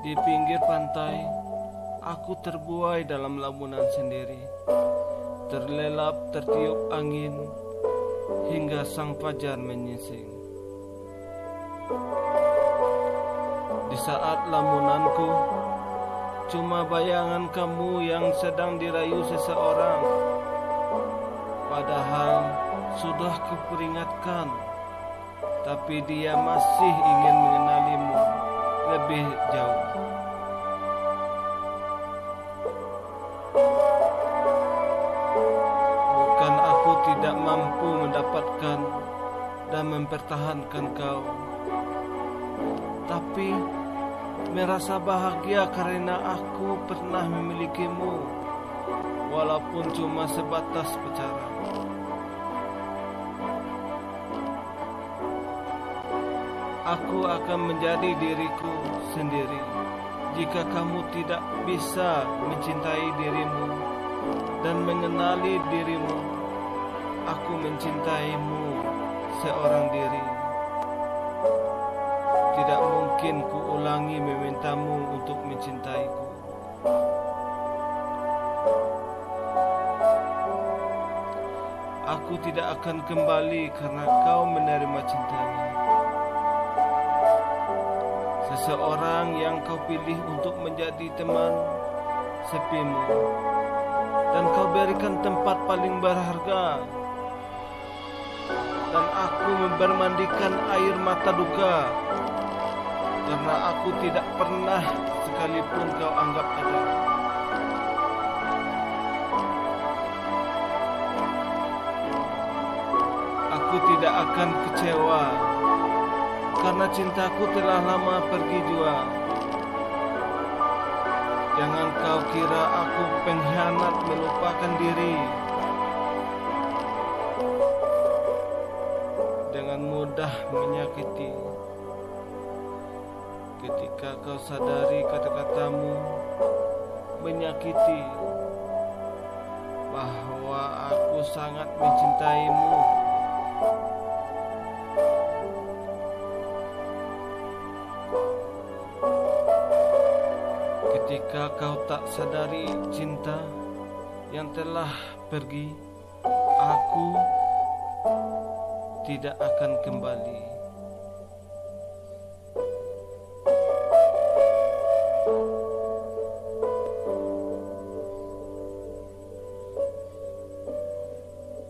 Di pinggir pantai aku terbuai dalam lamunan sendiri. Terlelap tertiup angin hingga sang fajar menyising di saat lamunanku cuma bayangan kamu yang sedang dirayu seseorang. Padahal sudah kuperingatkan tapi dia masih ingin mengenalimu lebih jauh. Bukan aku tidak mampu mendapatkan dan mempertahankan kau, tapi merasa bahagia karena aku pernah memilikimu, walaupun cuma sebatas pacaran. Aku akan menjadi diriku sendiri jika kamu tidak bisa mencintai dirimu dan mengenali dirimu. Aku mencintaimu seorang diri. Tidak mungkin ku ulangi memintamu untuk mencintaiku. Aku tidak akan kembali karena kau menerima cintanya. Seseorang yang kau pilih untuk menjadi teman sepimu. Dan kau berikan tempat paling berharga. Dan aku membermandikan air mata duka. Karena aku tidak pernah sekalipun kau anggap ada. Aku tidak akan kecewa karena cintaku telah lama pergi jua. Jangan kau kira aku pengkhianat melupakan diri. Dengan mudah menyakiti. Ketika kau sadari kata-katamu menyakiti bahwa aku sangat mencintaimu. Ketika kau tak sadari cinta yang telah pergi, aku tidak akan kembali.